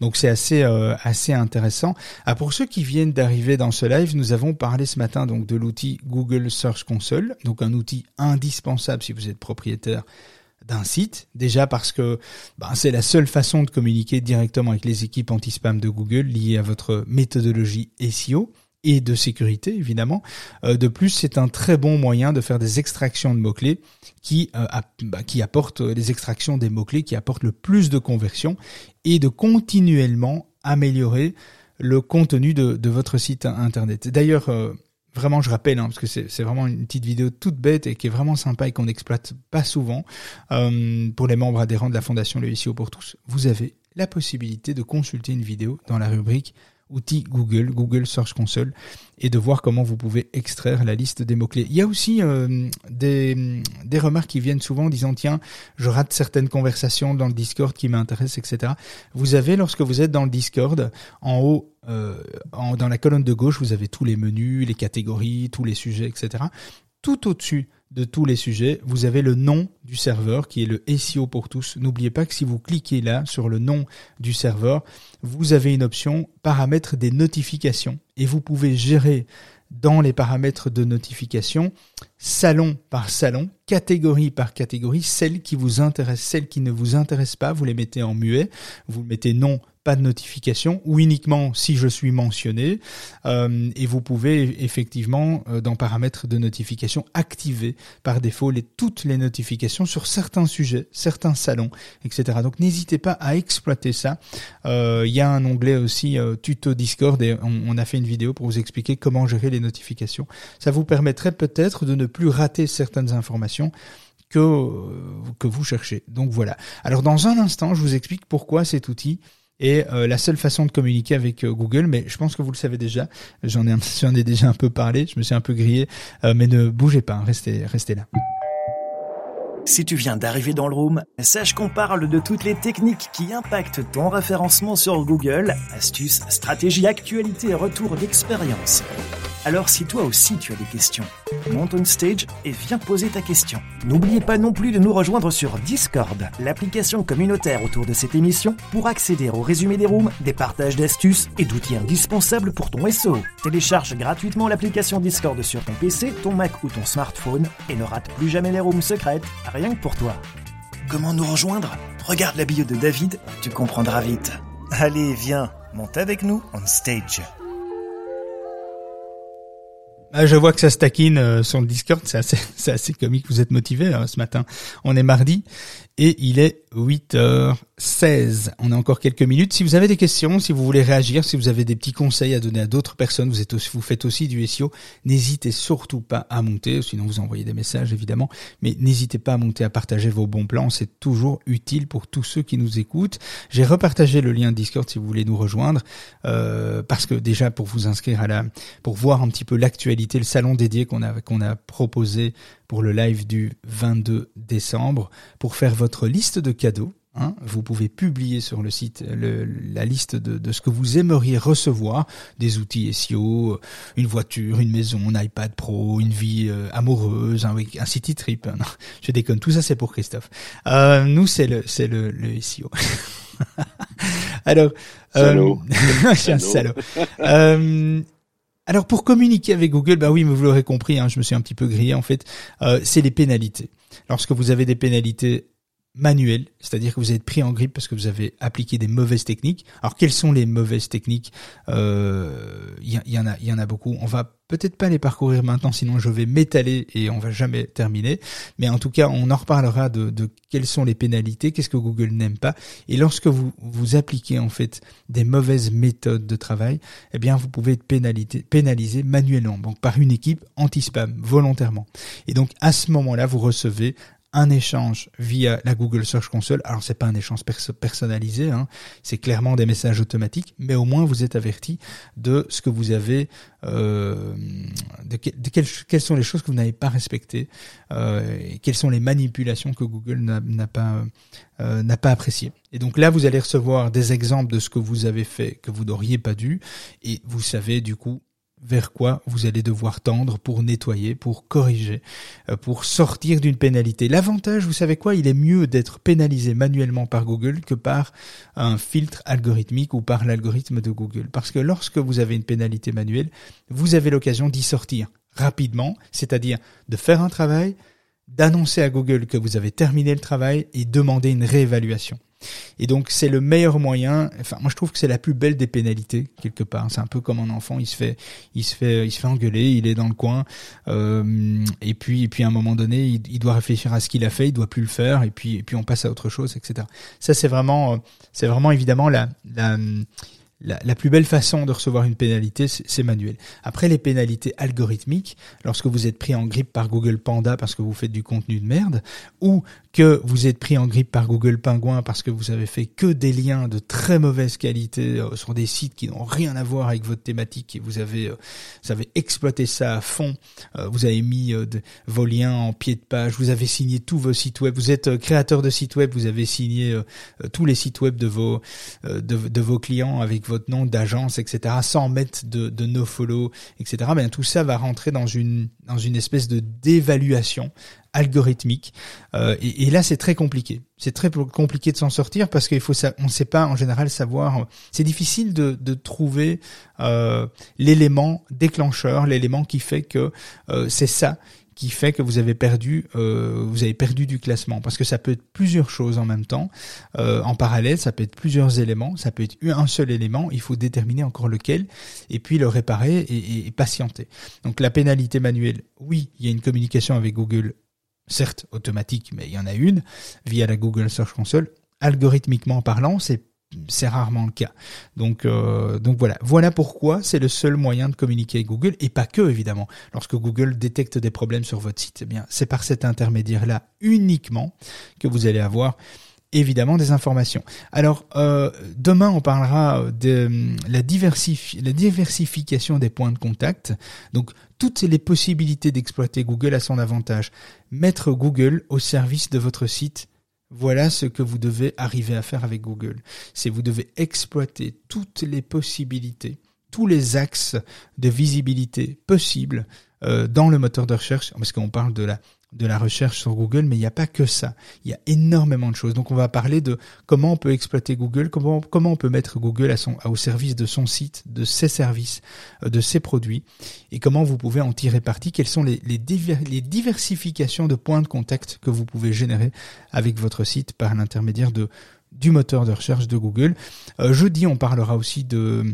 Donc c'est assez assez intéressant. Ah pour ceux qui viennent d'arriver dans ce live, nous avons parlé ce matin donc de l'outil Google Search Console, donc un outil indispensable si vous êtes propriétaire d'un site, déjà parce que ben, c'est la seule façon de communiquer directement avec les équipes anti-spam de Google liées à votre méthodologie SEO et de sécurité évidemment. Euh, de plus, c'est un très bon moyen de faire des extractions de mots-clés qui, euh, bah, qui apportent les extractions des mots-clés qui apportent le plus de conversion et de continuellement améliorer le contenu de, votre site internet. D'ailleurs, euh, Vraiment, je rappelle, hein, parce que c'est vraiment une petite vidéo toute bête et qui est vraiment sympa et qu'on n'exploite pas souvent. Euh, pour les membres adhérents de la Fondation Le SEO pour tous, vous avez la possibilité de consulter une vidéo dans la rubrique outils Google, Google Search Console, et de voir comment vous pouvez extraire la liste des mots-clés. Il y a aussi euh, des, remarques qui viennent souvent en disant, tiens, je rate certaines conversations dans le Discord qui m'intéressent, etc. Vous avez, lorsque vous êtes dans le Discord, en haut, euh, dans la colonne de gauche, vous avez tous les menus, les catégories, tous les sujets, etc. Tout au-dessus de tous les sujets, vous avez le nom du serveur qui est le SEO pour tous. N'oubliez pas que si vous cliquez là sur le nom du serveur, vous avez une option paramètres des notifications et vous pouvez gérer dans les paramètres de notification, salon par salon, catégorie par catégorie, celles qui vous intéressent, celles qui ne vous intéressent pas, vous les mettez en muet, vous mettez non pas de notification ou uniquement si je suis mentionné. Euh, et vous pouvez effectivement euh, dans paramètres de notification activer par défaut toutes les notifications sur certains sujets, certains salons, etc. Donc n'hésitez pas à exploiter ça. Euh, il y a un onglet aussi tuto Discord et on, on, a fait une vidéo pour vous expliquer comment gérer les notifications. Ça vous permettrait peut-être de ne plus rater certaines informations que, que vous cherchez. Donc voilà. Alors dans un instant, je vous explique pourquoi cet outil et euh, la seule façon de communiquer avec euh, Google, mais je pense que vous le savez déjà, j'en ai, ai déjà un peu parlé, je me suis un peu grillé, euh, mais ne bougez pas, restez, restez là. Si tu viens d'arriver dans le room, sache qu'on parle de toutes les techniques qui impactent ton référencement sur Google, astuces, stratégies, actualités et retours d'expérience. Alors si toi aussi tu as des questions, monte on stage et viens poser ta question. N'oubliez pas non plus de nous rejoindre sur Discord, l'application communautaire autour de cette émission, pour accéder au résumé des rooms, des partages d'astuces et d'outils indispensables pour ton SEO. Télécharge gratuitement l'application Discord sur ton PC, ton Mac ou ton smartphone et ne rate plus jamais les rooms secrètes, rien que pour toi. Comment nous rejoindre? Regarde la bio de David, tu comprendras vite. Allez, viens, monte avec nous on stage. Ah, je vois que ça se taquine euh, sur le Discord, c'est assez, assez comique. Vous êtes motivé hein, ce matin. On est mardi et il est 8h16. On a encore quelques minutes. Si vous avez des questions, si vous voulez réagir, si vous avez des petits conseils à donner à d'autres personnes, vous êtes aussi, vous faites aussi du SEO, n'hésitez surtout pas à monter, sinon vous envoyez des messages évidemment, mais n'hésitez pas à monter, à partager vos bons plans, c'est toujours utile pour tous ceux qui nous écoutent. J'ai repartagé le lien Discord si vous voulez nous rejoindre, euh, parce que déjà pour vous inscrire à la, pour voir un petit peu l'actualité, le salon dédié qu'on a qu'on a proposé pour le live du 22 décembre, pour faire votre liste de cadeaux. Hein, vous pouvez publier sur le site le, la liste de, de, ce que vous aimeriez recevoir, des outils SEO, une voiture, une maison, un iPad Pro, une vie euh, amoureuse, un, un city trip. Non, je déconne, tout ça c'est pour Christophe. Euh, nous c'est le c'est le, le SEO. Alors, salaud. Euh, je suis un salaud. Alors pour communiquer avec Google, bah oui, mais vous l'aurez compris, hein, je me suis un petit peu grillé en fait, euh, c'est les pénalités. Lorsque vous avez des pénalités manuelles, c'est-à-dire que vous êtes pris en grippe parce que vous avez appliqué des mauvaises techniques. Alors quelles sont les mauvaises techniques? Il euh, y, en a, beaucoup. On va peut-être pas les parcourir maintenant, sinon je vais m'étaler et on va jamais terminer. Mais en tout cas, on en reparlera de, quelles sont les pénalités, qu'est-ce que Google n'aime pas. Et lorsque vous vous appliquez en fait des mauvaises méthodes de travail, eh bien vous pouvez être pénalisé manuellement, donc par une équipe anti-spam volontairement. Et donc à ce moment-là, vous recevez un échange via la Google Search Console. Alors c'est pas un échange perso personnalisé, hein, c'est clairement des messages automatiques, mais au moins vous êtes averti de ce que vous avez, euh, de, que, de quelles, sont les choses que vous n'avez pas respectées, euh, quelles sont les manipulations que Google n'a pas euh, n'a pas appréciées. Et donc là vous allez recevoir des exemples de ce que vous avez fait que vous n'auriez pas dû, et vous savez du coup vers quoi vous allez devoir tendre pour nettoyer, pour corriger, euh, pour sortir d'une pénalité. L'avantage, vous savez quoi, il est mieux d'être pénalisé manuellement par Google que par un filtre algorithmique ou par l'algorithme de Google. Parce que lorsque vous avez une pénalité manuelle, vous avez l'occasion d'y sortir rapidement, c'est-à-dire de faire un travail, d'annoncer à Google que vous avez terminé le travail et demander une réévaluation. Et donc c'est le meilleur moyen. Enfin, moi je trouve que c'est la plus belle des pénalités quelque part. C'est un peu comme un enfant, il se fait, il se fait, il se fait engueuler, il est dans le coin, euh, et puis, et puis à un moment donné, il, doit réfléchir à ce qu'il a fait, il doit plus le faire, et puis, et puis on passe à autre chose, etc. Ça c'est vraiment, c'est vraiment évidemment la la, la, plus belle façon de recevoir une pénalité, c'est manuel. Après, les pénalités algorithmiques, lorsque vous êtes pris en grippe par Google Panda parce que vous faites du contenu de merde, ou que vous êtes pris en grippe par Google Pingouin parce que vous avez fait que des liens de très mauvaise qualité euh, sur des sites qui n'ont rien à voir avec votre thématique et vous avez, euh, vous avez exploité ça à fond, euh, vous avez mis vos liens en pied de page, vous avez signé tous vos sites web, vous êtes créateur de sites web, vous avez signé tous les sites web de vos, de, de vos clients avec votre nom d'agence, etc., sans mettre de, de nofollow, etc. Ben, tout ça va rentrer dans une, dans une espèce de d'évaluation algorithmique. Euh, et, et, là, c'est très compliqué. C'est très compliqué de s'en sortir parce qu'il faut, on ne sait pas en général savoir. C'est difficile de, trouver euh, l'élément déclencheur, l'élément qui fait que euh, c'est ça qui fait que vous avez perdu, euh, vous avez perdu du classement, parce que ça peut être plusieurs choses en même temps, euh, en parallèle, ça peut être plusieurs éléments, ça peut être un seul élément, il faut déterminer encore lequel, et puis le réparer et patienter. Donc la pénalité manuelle, oui, il y a une communication avec Google, certes automatique, mais il y en a une via la Google Search Console. Algorithmiquement parlant, c'est rarement le cas. Donc, euh, donc voilà. Voilà pourquoi c'est le seul moyen de communiquer avec Google et pas que évidemment. Lorsque Google détecte des problèmes sur votre site, eh bien, c'est par cet intermédiaire-là uniquement que vous allez avoir évidemment des informations. Alors euh, demain on parlera de la, diversifi la diversification des points de contact. Toutes les possibilités d'exploiter Google à son avantage. Mettre Google au service de votre site voilà ce que vous devez arriver à faire avec Google. C'est vous devez exploiter toutes les possibilités tous les axes de visibilité possibles euh, dans le moteur de recherche, parce qu'on parle de la de la recherche sur Google, mais il n'y a pas que ça. Il y a énormément de choses. Donc on va parler de comment on peut exploiter Google, comment, comment on peut mettre Google à son, au service de son site, de ses services, euh, de ses produits, et comment vous pouvez en tirer parti, quelles sont les, les, les diversifications de points de contact que vous pouvez générer avec votre site par l'intermédiaire du moteur de recherche de Google. Euh, jeudi, on parlera aussi de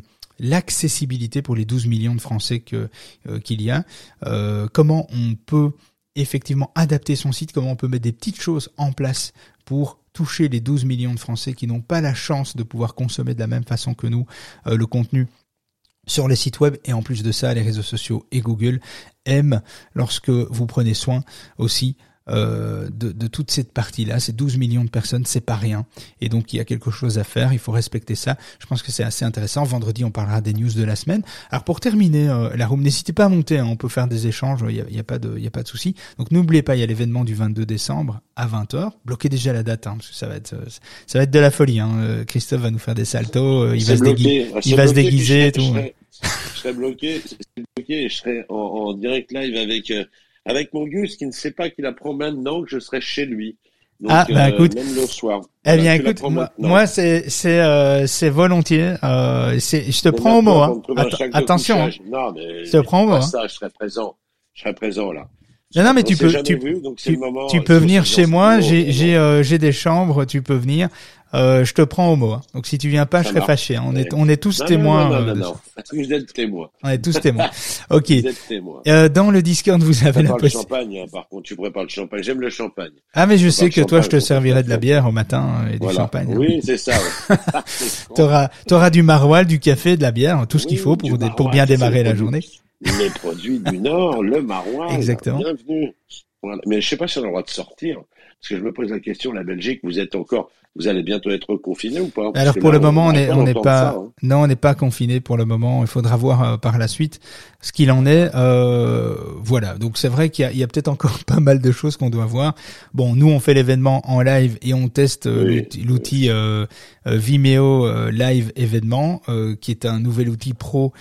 l'accessibilité pour les 12 millions de Français euh, qu'il y a. Comment on peut effectivement adapter son site, comment on peut mettre des petites choses en place pour toucher les 12 millions de Français qui n'ont pas la chance de pouvoir consommer de la même façon que nous euh, le contenu sur les sites web. Et en plus de ça les réseaux sociaux et Google aiment lorsque vous prenez soin aussi euh, de, de, toute cette partie-là. C'est 12 millions de personnes, c'est pas rien. Et donc il y a quelque chose à faire, il faut respecter ça. Je pense que c'est assez intéressant. Vendredi, on parlera des news de la semaine. Alors pour terminer, euh, la room, n'hésitez pas à monter, hein. on peut faire des échanges, il n'y a, a, pas de, il y a pas de souci. Donc n'oubliez pas, il y a l'événement du 22 décembre à 20h. Bloquez déjà la date, hein, parce que ça va être, euh, ça va être de la folie. Hein. Euh, Christophe va nous faire des saltos, il va, se, déguiser, il va se déguiser et tout. Je bloqué, je bloqué et je serai en, en direct live avec avec mon Gus qui ne sait pas qu'il apprend maintenant que je serai chez lui. Donc, ah bah euh, écoute, même le soir. Eh bien écoute, moi, c'est c'est euh, c'est volontiers. Euh, c'est je te prends au mot. Hein. attention. Non mais je te prends au mot. Hein. Ça, je serai présent. Je serai présent là. Non, non, mais tu peux, tu, vu, tu, tu peux venir chez moi. J'ai, j'ai, euh, j'ai des chambres. Tu peux venir. Euh, je te prends au mot. Hein. Donc si tu viens pas, je serai fâché. Hein. On est, on est tous témoins. Non, non, non, Vous êtes témoins. On est tous témoins. ok. Vous êtes témoins. Euh, dans le Discord, vous avez la possibilité. champagne, hein, par contre, tu prépares le champagne. J'aime le champagne. Ah, mais je sais que toi, je te servirai de la bière au matin et du champagne. Oui, c'est ça. t'auras, t'auras du maroilles, du café, de la bière, tout ce qu'il faut pour, pour bien démarrer la journée. Les produits du Nord, le maroilles. Exactement. Bienvenue. Mais je sais pas si on a le droit de sortir. Parce que je me pose la question, la Belgique, vous êtes encore vous allez bientôt être confiné ou pas? Alors pour le moment, on n'est on n'est pas, hein. non, on n'est pas confiné pour le moment. Il faudra voir euh, par la suite ce qu'il en est. Euh, voilà. Donc c'est vrai qu'il y a, peut-être encore pas mal de choses qu'on doit voir. Bon, nous on fait l'événement en live et on teste euh, l'outil euh, Vimeo Live événement, qui est un nouvel outil pro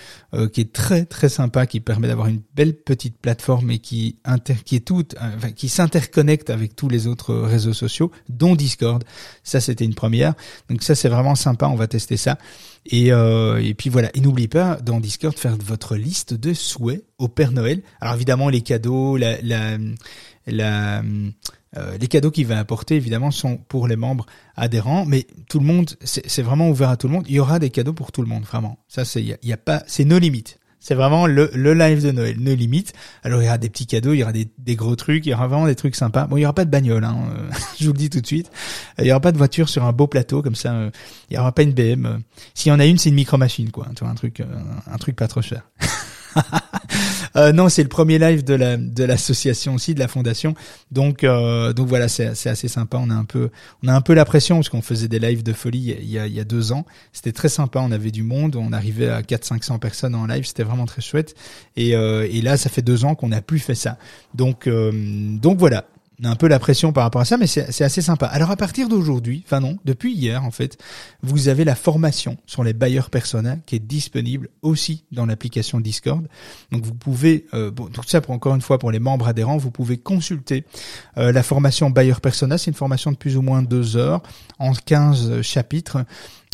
qui est très très sympa, qui permet d'avoir une belle petite plateforme et qui inter, qui est toute, enfin, qui s'interconnecte avec tous les autres réseaux sociaux, dont Discord. Ça c'était une première. Donc ça c'est vraiment sympa, on va tester ça. Et, euh, et puis voilà, et n'oubliez pas dans Discord faire votre liste de souhaits au Père Noël. Alors évidemment les cadeaux, euh, les cadeaux qu'il va apporter évidemment sont pour les membres adhérents, mais tout le monde, c'est vraiment ouvert à tout le monde. Il y aura des cadeaux pour tout le monde, vraiment. Ça c'est, il y a, pas, c'est nos limites. C'est vraiment le, le live de Noël, ne limite. Alors il y aura des petits cadeaux, il y aura des, des gros trucs, il y aura vraiment des trucs sympas. Bon, il y aura pas de bagnole, hein, euh, je vous le dis tout de suite. Il y aura pas de voiture sur un beau plateau comme ça. Euh, il y aura pas une BM. S'il y en a une, c'est une micro machine, quoi. Tu vois, un truc, euh, un truc pas trop cher. Euh, non, c'est le premier live de la de l'association aussi, de la fondation. Donc euh, donc voilà, c'est c'est assez sympa. On a un peu on a un peu la pression parce qu'on faisait des lives de folie il y a il y a deux ans. C'était très sympa. On avait du monde. On arrivait à 400-500 personnes en live. C'était vraiment très chouette. Et euh, et là, ça fait deux ans qu'on n'a plus fait ça. Donc donc voilà un peu la pression par rapport à ça, mais c'est assez sympa. Alors à partir d'aujourd'hui, enfin non, depuis hier en fait, vous avez la formation sur les bailleurs persona qui est disponible aussi dans l'application Discord. Donc vous pouvez, euh, tout ça pour encore une fois pour les membres adhérents, vous pouvez consulter euh, la formation bailleur persona. C'est une formation de plus ou moins deux heures en 15 chapitres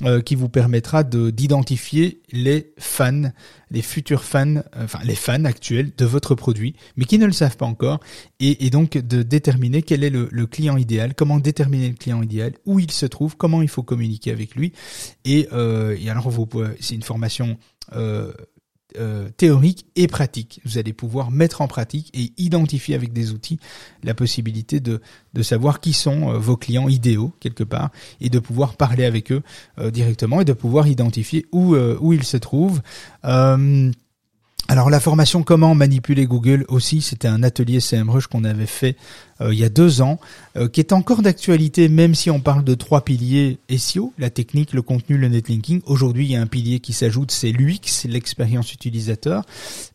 euh, qui vous permettra de d'identifier les fans, les futurs fans, euh, enfin les fans actuels de votre produit, mais qui ne le savent pas encore, et, et donc de déterminer quel est le, le, client idéal, comment déterminer le client idéal, où il se trouve, comment il faut communiquer avec lui, et, euh, et alors vous c'est une formation euh, théorique et pratique. Vous allez pouvoir mettre en pratique et identifier avec des outils la possibilité de, de savoir qui sont euh, vos clients idéaux quelque part et de pouvoir parler avec eux euh, directement et de pouvoir identifier où, où ils se trouvent. Alors la formation comment manipuler Google aussi, c'était un atelier CMrush qu'on avait fait euh, il y a deux ans, euh, qui est encore d'actualité même si on parle de trois piliers SEO, la technique, le contenu, le netlinking. Aujourd'hui, il y a un pilier qui s'ajoute, c'est l'UX, l'expérience utilisateur.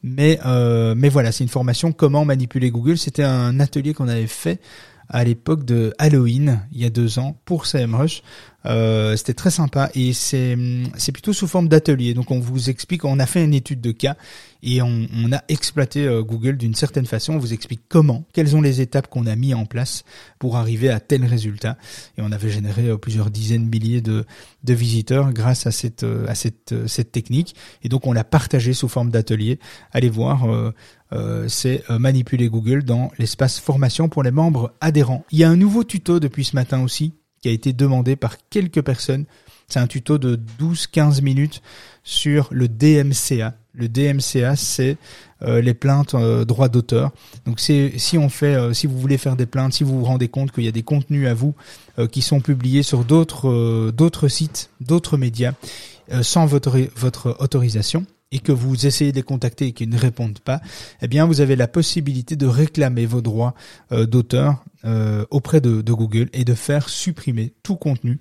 Mais euh, mais voilà, c'est une formation comment manipuler Google. C'était un atelier qu'on avait fait à l'époque de Halloween, il y a deux ans, pour CMrush. Euh, c'était très sympa et c'est plutôt sous forme d'atelier. Donc on vous explique, on a fait une étude de cas et on, on a exploité euh, Google d'une certaine façon. On vous explique comment, quelles sont les étapes qu'on a mis en place pour arriver à tel résultat. Et on avait généré euh, plusieurs dizaines de milliers de, de visiteurs grâce à cette à cette cette technique. Et donc on l'a partagé sous forme d'atelier. Allez voir. Euh, c'est manipuler Google dans l'espace formation pour les membres adhérents. Il y a un nouveau tuto depuis ce matin aussi qui a été demandé par quelques personnes. C'est un tuto de 12-15 minutes sur le DMCA. Le DMCA, c'est euh, les plaintes euh, droit d'auteur. Donc si on fait, euh, si vous voulez faire des plaintes, si vous vous rendez compte qu'il y a des contenus à vous qui sont publiés sur d'autres d'autres sites, d'autres médias, sans votre votre autorisation, et que vous essayez de les contacter et qu'ils ne répondent pas, eh bien vous avez la possibilité de réclamer vos droits d'auteur euh, auprès de, de, Google et de faire supprimer tout contenu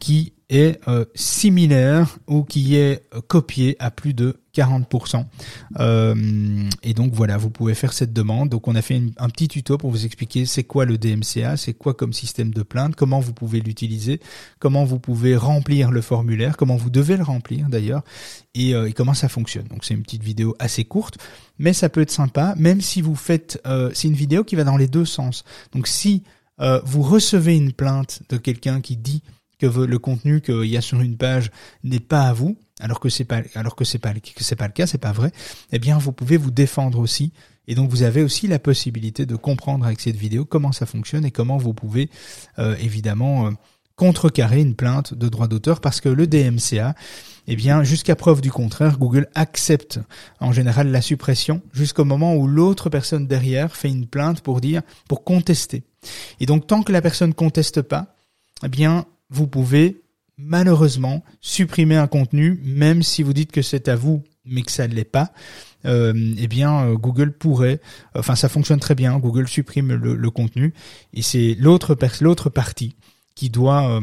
qui est euh, similaire ou qui est copié à plus de 40%. Euh, et donc voilà, vous pouvez faire cette demande. Donc on a fait un petit tuto pour vous expliquer c'est quoi le DMCA, c'est quoi comme système de plainte, comment vous pouvez l'utiliser, comment vous pouvez remplir le formulaire, comment vous devez le remplir d'ailleurs, et, et, comment ça fonctionne. Donc c'est une petite vidéo assez courte mais ça peut être sympa, même si vous faites, euh, c'est une vidéo qui va dans les deux sens. Donc si euh, vous recevez une plainte de quelqu'un qui dit que le contenu qu'il y a sur une page n'est pas à vous, alors que c'est pas, alors que c'est pas, que c'est pas le cas, c'est pas vrai, eh bien vous pouvez vous défendre aussi. Et donc vous avez aussi la possibilité de comprendre avec cette vidéo comment ça fonctionne et comment vous pouvez euh, évidemment contrecarrer une plainte de droit d'auteur parce que le DMCA, eh bien, jusqu'à preuve du contraire, Google accepte en général la suppression jusqu'au moment où l'autre personne derrière fait une plainte pour dire, pour contester. Et donc, tant que la personne conteste pas, eh bien, vous pouvez malheureusement supprimer un contenu, même si vous dites que c'est à vous, mais que ça ne l'est pas. Euh, eh bien, euh, Google pourrait, enfin, ça fonctionne très bien. Google supprime le, contenu et c'est l'autre l'autre partie qui doit euh,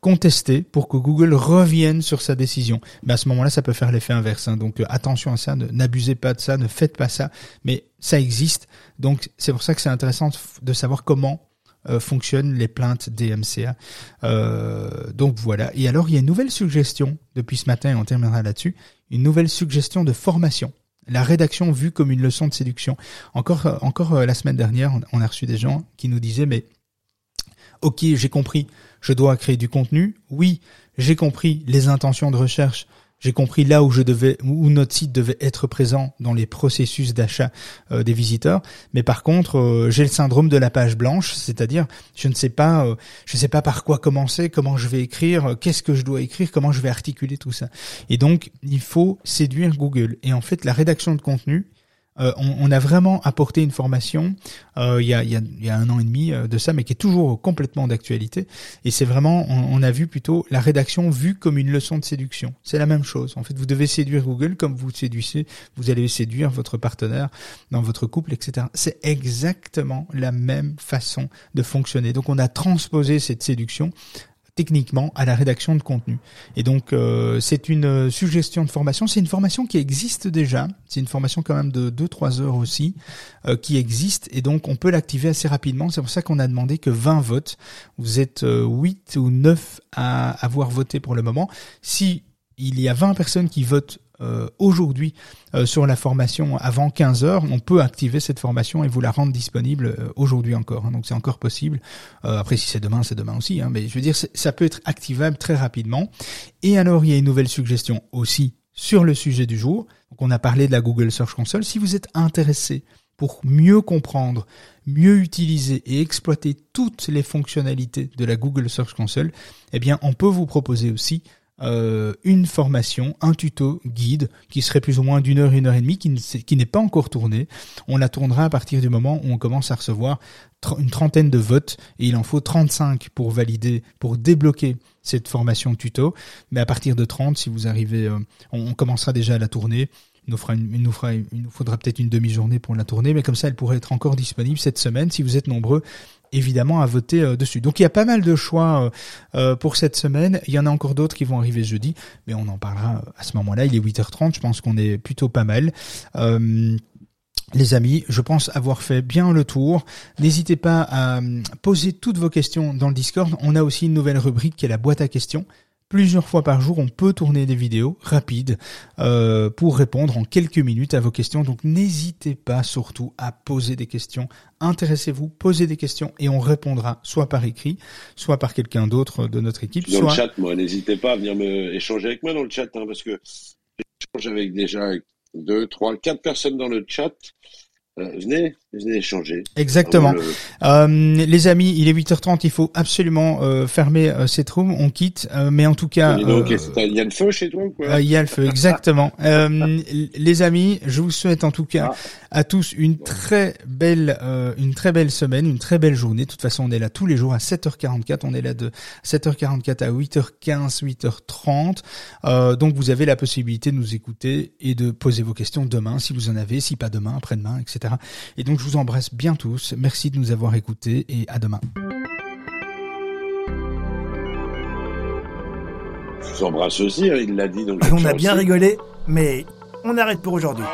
contester pour que Google revienne sur sa décision. Mais à ce moment-là, ça peut faire l'effet inverse. Hein. Donc euh, attention à ça, n'abusez pas de ça, ne faites pas ça. Mais ça existe. Donc c'est pour ça que c'est intéressant de savoir comment euh, fonctionnent les plaintes DMCA. Euh, donc voilà. Et alors il y a une nouvelle suggestion depuis ce matin et on terminera là-dessus. Une nouvelle suggestion de formation la rédaction vue comme une leçon de séduction. Encore, encore la semaine dernière, on a reçu des gens qui nous disaient, mais ok, j'ai compris, je dois créer du contenu. Oui, j'ai compris les intentions de recherche. J'ai compris là où je devais, où notre site devait être présent dans les processus d'achat euh, des visiteurs. Mais par contre, euh, j'ai le syndrome de la page blanche, c'est-à-dire je ne sais pas, euh, je ne sais pas par quoi commencer, comment je vais écrire, qu'est-ce que je dois écrire, comment je vais articuler tout ça. Et donc, il faut séduire Google. Et en fait, la rédaction de contenu, euh, on, a vraiment apporté une formation euh, il, y a, il, y a, un an et demi euh, de ça, mais qui est toujours complètement d'actualité. Et c'est vraiment, on, a vu plutôt la rédaction vue comme une leçon de séduction. C'est la même chose. En fait, vous devez séduire Google comme vous séduisez, vous allez séduire votre partenaire dans votre couple, etc. C'est exactement la même façon de fonctionner. Donc on a transposé cette séduction techniquement à la rédaction de contenu. Et donc euh, c'est une euh, suggestion de formation, c'est une formation qui existe déjà, c'est une formation quand même de 2-3 heures aussi, euh, qui existe. Et donc on peut l'activer assez rapidement, c'est pour ça qu'on a demandé que 20 votes, vous êtes 8 ou 9 à avoir voté pour le moment. Si il y a 20 personnes qui votent euh, aujourd'hui euh, sur la formation avant 15 heures, on peut activer cette formation et vous la rendre disponible euh, aujourd'hui encore. Hein. donc c'est encore possible. après, si c'est demain, c'est demain aussi. Hein, mais je veux dire, ça peut être activable très rapidement. Et alors, il y a une nouvelle suggestion aussi sur le sujet du jour. Donc, on a parlé de la Google Search Console. Si vous êtes intéressé pour mieux comprendre, mieux utiliser et exploiter toutes les fonctionnalités de la Google Search Console, eh bien, on peut vous proposer aussi euh, une formation, un tuto guide qui serait plus ou moins d'une heure, une heure et demie, qui, n'est pas encore tourné. On la tournera à partir du moment où on commence à recevoir une trentaine de votes et il en faut 35 pour valider, pour débloquer cette formation tuto. Mais à partir de 30, si vous arrivez, euh, on, commencera déjà à la tourner. Nous, nous, il nous faudra peut-être une demi-journée pour la tourner, mais comme ça, elle pourrait être encore disponible cette semaine si vous êtes nombreux évidemment à voter euh, dessus. Donc il y a pas mal de choix euh, euh, pour cette semaine. Il y en a encore d'autres qui vont arriver jeudi, mais on en parlera à ce moment-là. Il est 8h30, je pense qu'on est plutôt pas mal. les amis, je pense avoir fait bien le tour. N'hésitez pas à poser toutes vos questions dans le Discord. On a aussi une nouvelle rubrique qui est la boîte à questions. Plusieurs fois par jour, on peut tourner des vidéos rapides euh, pour répondre en quelques minutes à vos questions. Donc n'hésitez pas surtout à poser des questions. Intéressez-vous, posez des questions et on répondra soit par écrit, soit par quelqu'un d'autre de notre équipe. Dans soit... le chat, moi, n'hésitez pas à venir me échanger avec moi dans le chat, hein, parce que j'échange avec déjà deux, trois, quatre personnes dans le chat. Euh, venez, échanger. Exactement. Euh, les amis, il est 8h30, il faut absolument euh, fermer euh, cette room, on quitte, mais en tout cas... Donc, il y a le feu chez toi quoi? Il y a le feu, exactement. les amis, je vous souhaite en tout cas ah. à tous une très belle une très belle semaine, une très belle journée. De toute façon, on est là tous les jours à 7h44, on est là de 7h44 à 8h15, 8h30. donc vous avez la possibilité de nous écouter et de poser vos questions demain, si vous en avez, si pas demain, après-demain, etc. Et donc je vous embrasse bien tous. Merci de nous avoir écoutés et à demain. Je vous embrasse aussi, hein, il l'a dit. Donc on a bien rigolé, mais on arrête pour aujourd'hui.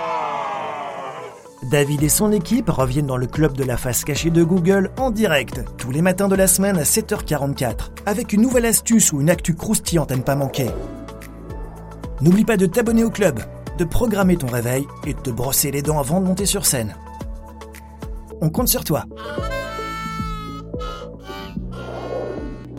David et son équipe reviennent dans le club de la face cachée de Google en direct, tous les matins de la semaine à 7h44, avec une nouvelle astuce ou une actu croustillante à ne pas manquer. N'oublie pas de t'abonner au club, de programmer ton réveil et de te brosser les dents avant de monter sur scène. On compte sur toi.